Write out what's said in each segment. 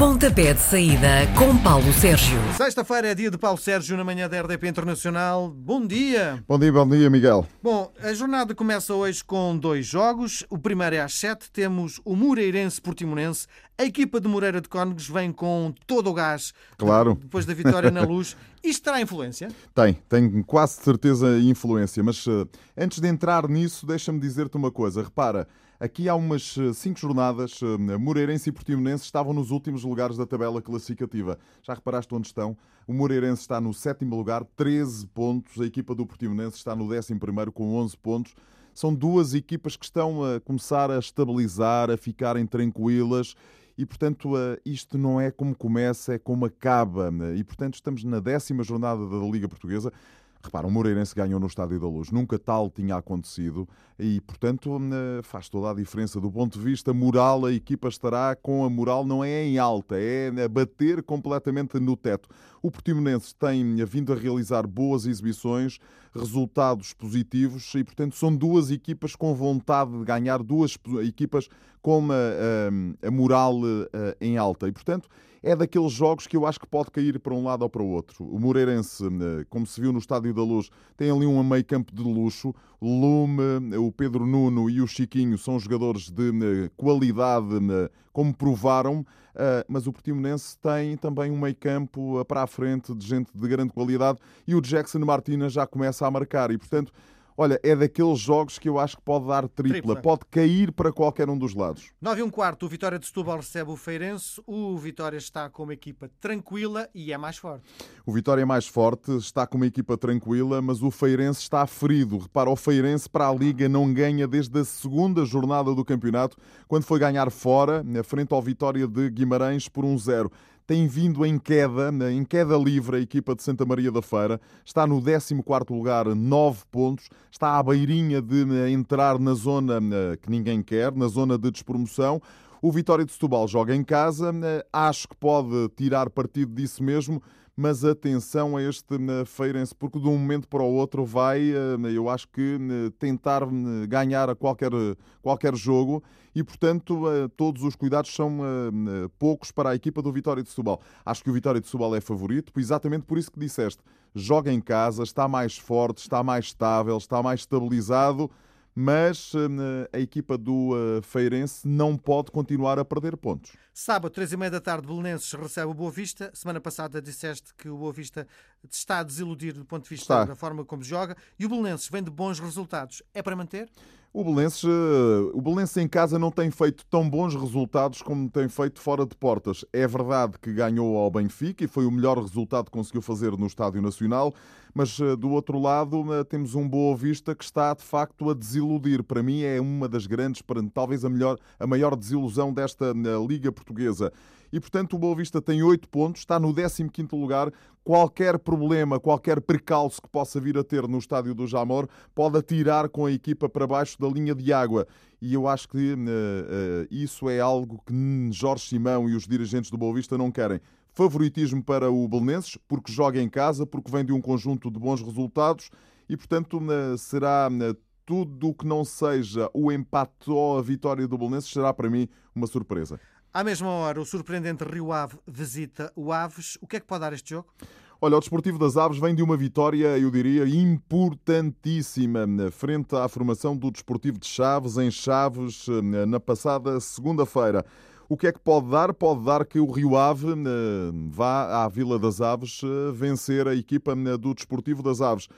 Pontapé de saída com Paulo Sérgio. Sexta-feira é dia de Paulo Sérgio na manhã da RDP Internacional. Bom dia! Bom dia, bom dia, Miguel. Bom, a jornada começa hoje com dois jogos. O primeiro é às sete. Temos o Moreirense Portimonense. A equipa de Moreira de Cónegos vem com todo o gás. Claro. Depois da vitória na luz. Isto terá influência? Tem, tem quase certeza influência. Mas uh, antes de entrar nisso, deixa-me dizer-te uma coisa. Repara, Aqui há umas eh, cinco jornadas, eh, Moreirense e Portimonense estavam nos últimos lugares da tabela classificativa. Já reparaste onde estão? O Moreirense está no sétimo lugar, 13 pontos. A equipa do Portimonense está no décimo primeiro com 11 pontos. São duas equipas que estão a começar a estabilizar, a ficarem tranquilas e, portanto, eh, isto não é como começa, é como acaba. E, portanto, estamos na décima jornada da Liga Portuguesa. Repara, o Moreirense ganhou no Estádio da Luz. Nunca tal tinha acontecido e, portanto, eh, faz toda a diferença. Do ponto de vista moral, a equipa estará com a moral, não é em alta, é a bater completamente no teto. O Portimonense tem vindo a realizar boas exibições, resultados positivos e, portanto, são duas equipas com vontade de ganhar, duas equipas com a, a, a moral eh, em alta. E, portanto, é daqueles jogos que eu acho que pode cair para um lado ou para o outro. O Moreirense, eh, como se viu no Estádio da Luz, tem ali um meio campo de luxo. Lume, o Pedro Nuno e o Chiquinho são jogadores de eh, qualidade, como provaram, mas o Portimonense tem também um meio campo para a frente de gente de grande qualidade e o Jackson Martina já começa a marcar e, portanto, Olha, é daqueles jogos que eu acho que pode dar tripla, tripla. pode cair para qualquer um dos lados. 9 e um quarto, o Vitória de Setúbal recebe o Feirense. O Vitória está com uma equipa tranquila e é mais forte. O Vitória é mais forte, está com uma equipa tranquila, mas o Feirense está ferido. Repara, o Feirense para a Liga não ganha desde a segunda jornada do campeonato, quando foi ganhar fora, na frente ao Vitória de Guimarães por 1-0. Um tem vindo em queda, em queda livre a equipa de Santa Maria da Feira, está no 14º lugar, 9 pontos, está à beirinha de eh, entrar na zona eh, que ninguém quer, na zona de despromoção. O Vitória de Setúbal joga em casa, acho que pode tirar partido disso mesmo, mas atenção a este Feirense, porque de um momento para o outro vai, eu acho que, tentar ganhar a qualquer, qualquer jogo e, portanto, todos os cuidados são poucos para a equipa do Vitória de Setúbal. Acho que o Vitória de Setúbal é favorito, exatamente por isso que disseste. Joga em casa, está mais forte, está mais estável, está mais estabilizado mas hum, a equipa do uh, Feirense não pode continuar a perder pontos. Sábado, três e meia da tarde, Belenenses recebe o Boa Vista. Semana passada disseste que o Boa Vista está a desiludir do ponto de vista está. da forma como joga e o Belenenses vem de bons resultados. É para manter? O Belenenses, eh, o Belenenses em casa não tem feito tão bons resultados como tem feito fora de portas. É verdade que ganhou ao Benfica e foi o melhor resultado que conseguiu fazer no Estádio Nacional, mas eh, do outro lado eh, temos um Boa Vista que está de facto a desiludir. Para mim é uma das grandes, talvez a, melhor, a maior desilusão desta Liga Portuguesa e, portanto, o Boa Vista tem 8 pontos, está no 15 lugar. Qualquer problema, qualquer precalço que possa vir a ter no estádio do Jamor pode atirar com a equipa para baixo da linha de água. E eu acho que uh, uh, isso é algo que Jorge Simão e os dirigentes do Boa Vista não querem. Favoritismo para o Belenenses, porque joga em casa, porque vem de um conjunto de bons resultados e, portanto, uh, será tudo o que não seja o empate ou a vitória do Belenenses será para mim uma surpresa. À mesma hora, o surpreendente Rio Ave visita o Aves. O que é que pode dar este jogo? Olha, o Desportivo das Aves vem de uma vitória, eu diria, importantíssima frente à formação do Desportivo de Chaves, em Chaves, na passada segunda-feira. O que é que pode dar? Pode dar que o Rio Ave vá à Vila das Aves eh, vencer a equipa do Desportivo das Aves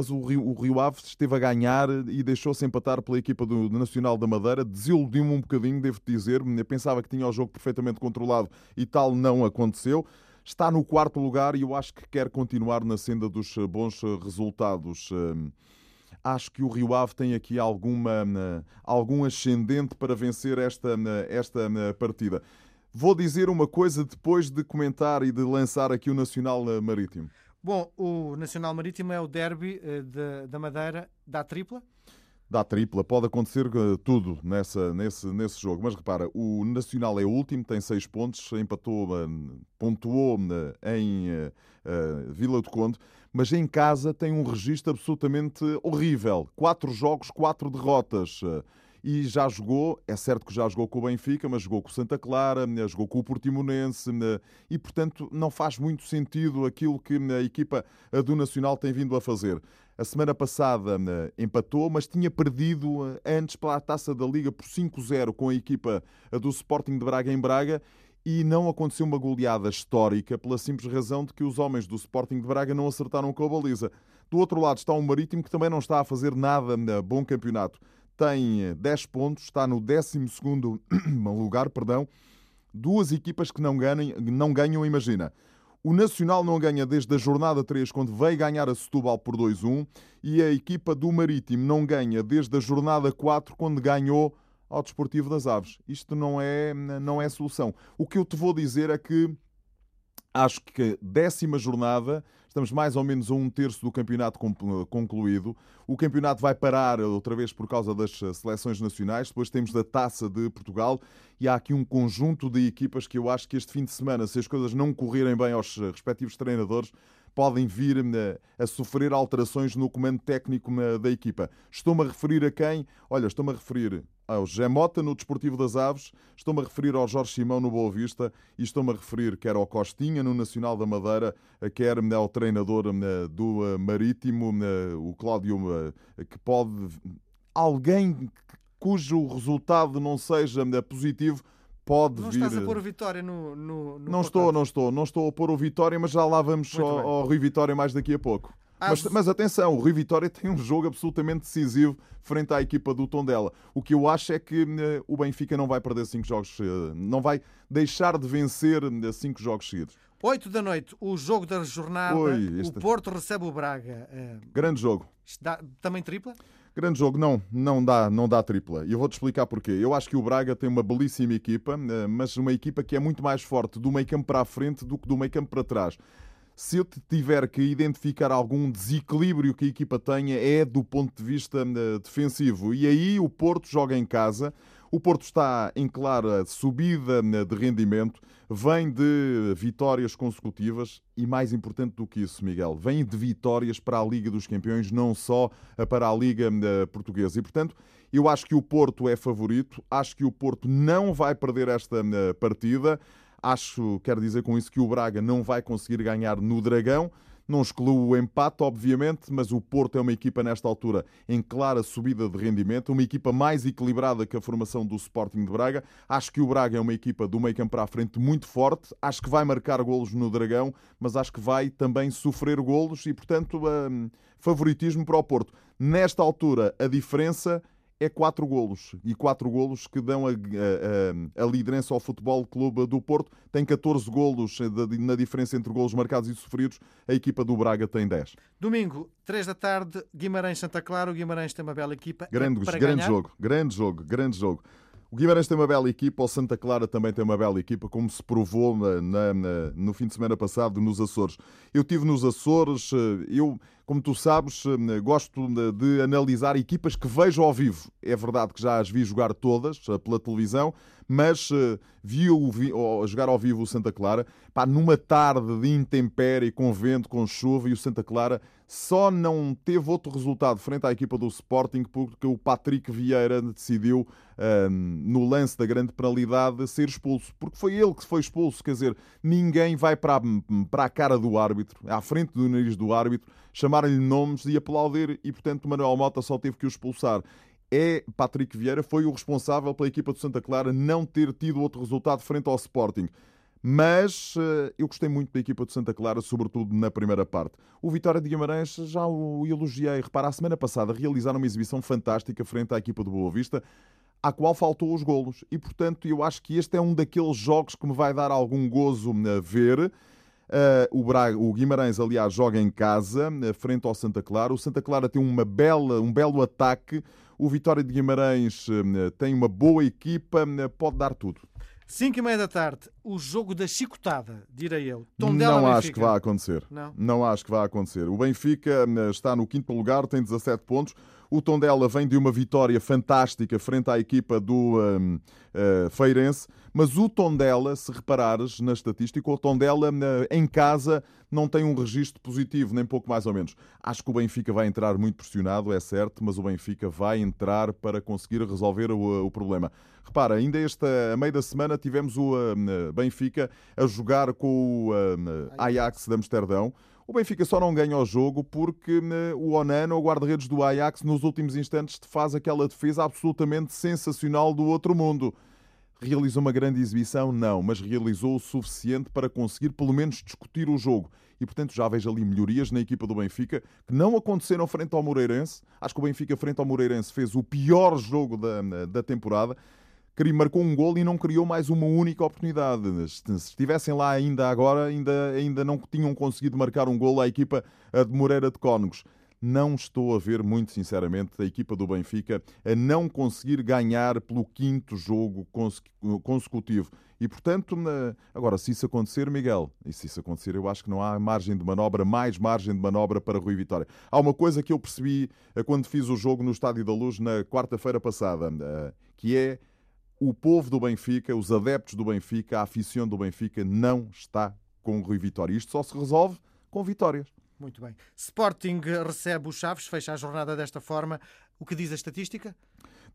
mas o Rio, o Rio Ave esteve a ganhar e deixou-se empatar pela equipa do Nacional da Madeira. Desiludiu-me um bocadinho, devo dizer. Eu pensava que tinha o jogo perfeitamente controlado e tal não aconteceu. Está no quarto lugar e eu acho que quer continuar na senda dos bons resultados. Hum, acho que o Rio Ave tem aqui alguma, hum, algum ascendente para vencer esta, hum, esta partida. Vou dizer uma coisa depois de comentar e de lançar aqui o Nacional Marítimo. Bom, o Nacional Marítimo é o derby uh, de, da Madeira da tripla? Dá tripla, pode acontecer uh, tudo nessa, nesse, nesse jogo. Mas repara, o Nacional é o último, tem seis pontos, empatou, uh, pontuou em Vila do Conde, mas em casa tem um registro absolutamente horrível. Quatro jogos, quatro derrotas. E já jogou, é certo que já jogou com o Benfica, mas jogou com o Santa Clara, jogou com o Portimonense e, portanto, não faz muito sentido aquilo que a equipa do Nacional tem vindo a fazer. A semana passada empatou, mas tinha perdido antes para a taça da Liga por 5-0 com a equipa do Sporting de Braga em Braga e não aconteceu uma goleada histórica pela simples razão de que os homens do Sporting de Braga não acertaram com a baliza. Do outro lado está o Marítimo que também não está a fazer nada bom campeonato. Tem 10 pontos, está no 12 lugar, perdão. Duas equipas que não ganham, não ganham, imagina. O Nacional não ganha desde a jornada 3, quando veio ganhar a Setúbal por 2-1, e a equipa do Marítimo não ganha desde a jornada 4, quando ganhou ao Desportivo das Aves. Isto não é, não é solução. O que eu te vou dizer é que acho que décima jornada, estamos mais ou menos a um terço do campeonato concluído. O campeonato vai parar outra vez por causa das seleções nacionais. Depois temos da Taça de Portugal e há aqui um conjunto de equipas que eu acho que este fim de semana, se as coisas não correrem bem aos respectivos treinadores, podem vir eh, a sofrer alterações no comando técnico da equipa. Estou-me a referir a quem? Olha, estou-me a referir ao José Mota no Desportivo das Aves, estou-me a referir ao Jorge Simão no Boa Vista e estou-me a referir quer ao Costinha no Nacional da Madeira, quer ao treinador do eh, Marítimo, o Cláudio, eh, que pode. Alguém cujo resultado não seja positivo pode não vir. Não estás a pôr o Vitória no. no, no não estou, não estou, não estou a pôr o Vitória, mas já lá vamos ao, ao Rui Vitória mais daqui a pouco. Mas, mas, atenção, o Rui Vitória tem um jogo absolutamente decisivo frente à equipa do Tondela. O que eu acho é que uh, o Benfica não vai perder cinco jogos, uh, não vai deixar de vencer uh, cinco jogos seguidos. 8 da noite, o jogo da jornada. Oi, este... O Porto recebe o Braga. Grande jogo. Dá, também tripla? Grande jogo, não, não dá, não dá tripla. E eu vou-te explicar porquê. Eu acho que o Braga tem uma belíssima equipa, mas uma equipa que é muito mais forte do meio campo para a frente do que do meio campo para trás se eu tiver que identificar algum desequilíbrio que a equipa tenha, é do ponto de vista eh, defensivo. E aí o Porto joga em casa. O Porto está em clara subida eh, de rendimento, vem de vitórias consecutivas e, mais importante do que isso, Miguel, vem de vitórias para a Liga dos Campeões, não só para a Liga eh, Portuguesa. E, portanto, eu acho que o Porto é favorito, acho que o Porto não vai perder esta partida. Acho, quero dizer com isso, que o Braga não vai conseguir ganhar no Dragão. Não excluo o empate, obviamente, mas o Porto é uma equipa nesta altura em clara subida de rendimento, uma equipa mais equilibrada que a formação do Sporting de Braga. Acho que o Braga é uma equipa do meio campo para a frente muito forte. Acho que vai marcar golos no Dragão, mas acho que vai também sofrer golos e, portanto, um, favoritismo para o Porto. Nesta altura, a diferença é quatro golos. E quatro golos que dão a, a, a, liderança ao Futebol Clube do Porto. Tem 14 golos na diferença entre golos marcados e sofridos. A equipa do Braga tem 10. Domingo, 3 da tarde, Guimarães-Santa Clara. O Guimarães tem uma bela equipa. Grande, grande jogo, grande jogo, grande jogo. O Guimarães tem uma bela equipa, o Santa Clara também tem uma bela equipa, como se provou na, na, no fim de semana passado nos Açores. Eu tive nos Açores, eh, eu, como tu sabes, eh, gosto de analisar equipas que vejo ao vivo. É verdade que já as vi jogar todas eh, pela televisão, mas vi o, jogar ao vivo o Santa Clara, pá, numa tarde de intempérie, com vento, com chuva, e o Santa Clara só não teve outro resultado frente à equipa do Sporting porque o Patrick Vieira decidiu, no lance da grande penalidade, ser expulso. Porque foi ele que foi expulso, quer dizer, ninguém vai para a, para a cara do árbitro, à frente do nariz do árbitro, chamar-lhe nomes e aplaudir, e portanto Manuel Mota só teve que o expulsar é Patrick Vieira, foi o responsável pela equipa do Santa Clara não ter tido outro resultado frente ao Sporting. Mas uh, eu gostei muito da equipa de Santa Clara, sobretudo na primeira parte. O Vitória de Guimarães já o elogiei. Repara, a semana passada realizaram uma exibição fantástica frente à equipa do Boa Vista, à qual faltou os golos. E, portanto, eu acho que este é um daqueles jogos que me vai dar algum gozo a ver. Uh, o, Braga, o Guimarães, aliás, joga em casa, frente ao Santa Clara. O Santa Clara tem uma bela, um belo ataque. O Vitória de Guimarães uh, tem uma boa equipa, pode dar tudo. 5 e meia da tarde, o jogo da chicotada, direi eu. Tondela não Benfica. acho que vai acontecer. Não. não acho que vai acontecer. O Benfica hum, está no quinto lugar, tem 17 pontos. O Tondela vem de uma vitória fantástica frente à equipa do um, uh, Feirense, mas o Tondela, se reparares na estatística, o Tondela uh, em casa não tem um registro positivo, nem pouco mais ou menos. Acho que o Benfica vai entrar muito pressionado, é certo, mas o Benfica vai entrar para conseguir resolver o, o problema. Repara, ainda esta meio da semana tivemos o uh, Benfica a jogar com o Ajax de Amsterdão. O Benfica só não ganha o jogo porque né, o Onana, o guarda-redes do Ajax, nos últimos instantes faz aquela defesa absolutamente sensacional do outro mundo. Realizou uma grande exibição? Não, mas realizou o suficiente para conseguir pelo menos discutir o jogo. E, portanto, já vejo ali melhorias na equipa do Benfica que não aconteceram frente ao Moreirense. Acho que o Benfica, frente ao Moreirense, fez o pior jogo da, da temporada marcou um gol e não criou mais uma única oportunidade. Se estivessem lá ainda agora, ainda, ainda não tinham conseguido marcar um gol à equipa de Moreira de Cónegos. Não estou a ver, muito sinceramente, a equipa do Benfica a não conseguir ganhar pelo quinto jogo consecutivo. E, portanto, agora, se isso acontecer, Miguel, e se isso acontecer, eu acho que não há margem de manobra, mais margem de manobra para Rui Vitória. Há uma coisa que eu percebi eh, quando fiz o jogo no Estádio da Luz na quarta-feira passada, eh, que é o povo do Benfica, os adeptos do Benfica, a afição do Benfica não está com o Rui Vitória. Isto só se resolve com vitórias. Muito bem. Sporting recebe os Chaves, fecha a jornada desta forma. O que diz a estatística?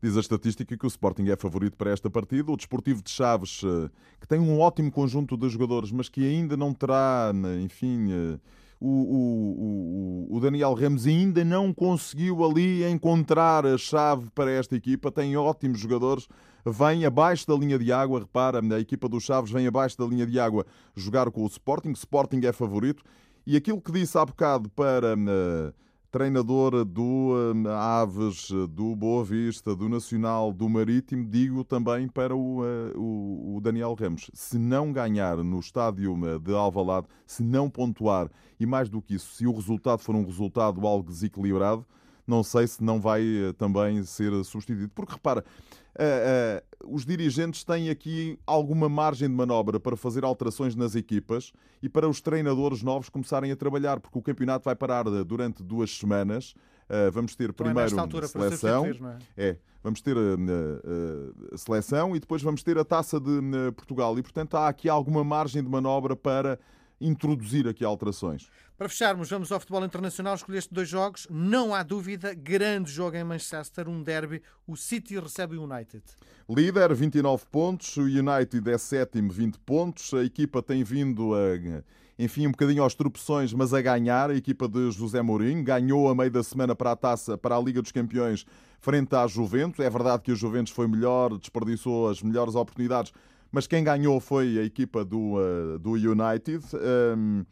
Diz a estatística que o Sporting é favorito para esta partida. O Desportivo de Chaves, eh, que tem um ótimo conjunto de jogadores, mas que ainda não terá, né, enfim, eh, o, o, o, Daniel Ramos ainda não conseguiu ali encontrar a chave para esta equipa. Tem ótimos jogadores, vem abaixo da linha de água. Repara, a equipa dos Chaves vem abaixo da linha de água jogar com o Sporting. Sporting é favorito. E aquilo que disse há bocado para uh, treinador do uh, Aves, do Boa Vista, do Nacional, do Marítimo, digo também para o, uh, o, o, Daniel Ramos. Se não ganhar no estádio de Alvalade, se não pontuar, e mais do que isso, se o resultado for um resultado algo desequilibrado, não sei se não vai também ser substituído. Porque repara, uh, uh, os dirigentes têm aqui alguma margem de manobra para fazer alterações nas equipas e para os treinadores novos começarem a trabalhar, porque o campeonato vai parar durante duas semanas. Uh, vamos ter então primeiro é seleção. é? é? vamos ter a, a, seleção e depois vamos ter a taça de Portugal. E, portanto, há aqui alguma margem de manobra para introduzir aqui alterações. Para fecharmos, vamos ao futebol internacional. Escolheste dois jogos, não há dúvida. Grande jogo em Manchester, um derby. O City recebe o United. Líder, 29 pontos. O United é sétimo, 20 pontos. A equipa tem vindo a, enfim, um bocadinho aos tropeções, mas a ganhar. A equipa de José Mourinho ganhou a meio da semana para a taça, para a Liga dos Campeões, frente à Juventus. É verdade que a Juventus foi melhor, desperdiçou as melhores oportunidades, mas quem ganhou foi a equipa do, uh, do United. Um,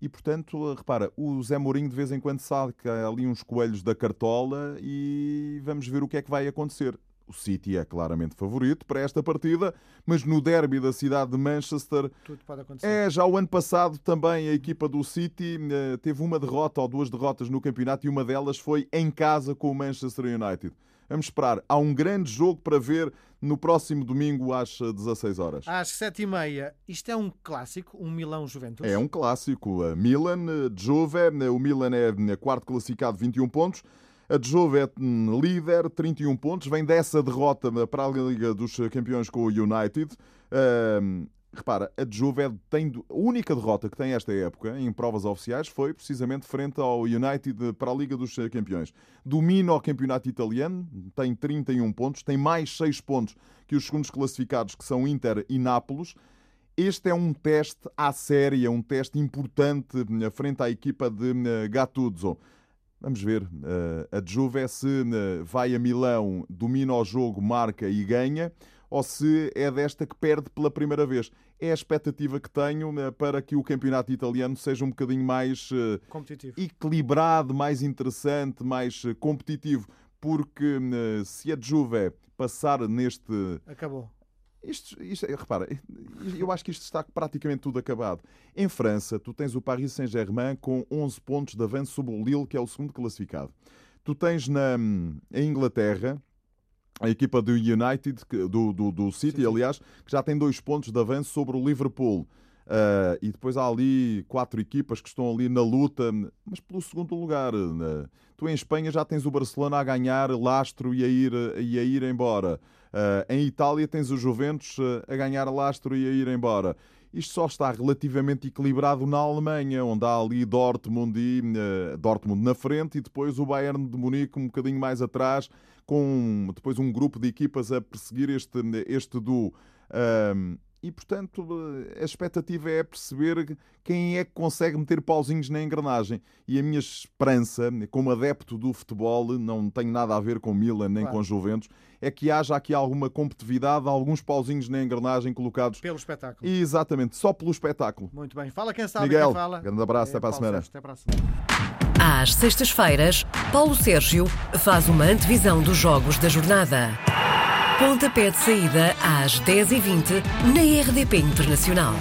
e, portanto, repara, o Zé Mourinho de vez em quando saca ali uns coelhos da cartola e vamos ver o que é que vai acontecer. O City é claramente favorito para esta partida, mas no derby da cidade de Manchester. Tudo pode acontecer. É, já o ano passado também a equipa do City uh, teve uma derrota ou duas derrotas no campeonato e uma delas foi em casa com o Manchester United. Vamos esperar. Há um grande jogo para ver no próximo domingo às 16 horas. Às 7h30. Isto é um clássico, um Milão-Juventus? É um clássico. Milan, Juve. O Milan é quarto classificado, 21 pontos. A Juve é hum, líder, 31 pontos. Vem dessa derrota para a Liga dos Campeões com o United. Repara, a Juve tem a única derrota que tem esta época em provas oficiais foi precisamente frente ao United para a Liga dos Campeões. Domina o campeonato italiano, tem 31 pontos, tem mais 6 pontos que os segundos classificados que são Inter e Nápoles. Este é um teste à série, é um teste importante frente à equipa de eh, Gattuso. Vamos ver, eh, a Juve se eh, vai a Milão, domina o jogo, marca e ganha ou se é desta que perde pela primeira vez. É a expectativa que tenho né, para que o campeonato italiano seja um bocadinho mais eh, equilibrado, mais interessante, mais eh, competitivo, porque se a Juve passar neste. Acabou. Isto, isto, repara, eu acho que isto está praticamente tudo acabado. Em França, tu tens o Paris Saint-Germain com 11 pontos de avanço sobre o Lille, que é o segundo classificado. Tu tens na em Inglaterra a equipa do United, do, do, do City, sim, sim. aliás, que já tem dois pontos de avanço sobre o Liverpool. Uh, e depois há ali quatro equipas que estão ali na luta, mas pelo segundo lugar. Uh, tu em Espanha já tens o Barcelona a ganhar lastro e a ir, e a ir embora. Uh, em Itália tens o Juventus a ganhar lastro e a ir embora. Isto só está relativamente equilibrado na Alemanha, onde há ali Dortmund, e, Dortmund na frente e depois o Bayern de Munique um bocadinho mais atrás, com depois um grupo de equipas a perseguir este, este duo. E, portanto, a expectativa é perceber quem é que consegue meter pauzinhos na engrenagem. E a minha esperança, como adepto do futebol, não tem nada a ver com Milan nem claro. com Juventus, é que haja aqui alguma competitividade, alguns pauzinhos na engrenagem colocados. Pelo espetáculo. Exatamente, só pelo espetáculo. Muito bem. Fala quem sabe, Miguel, quem fala. grande abraço, é, até, para a semana. até para a semana. Às sextas-feiras, Paulo Sérgio faz uma antevisão dos jogos da jornada. Pontapé de saída às 10h20 na RDP Internacional.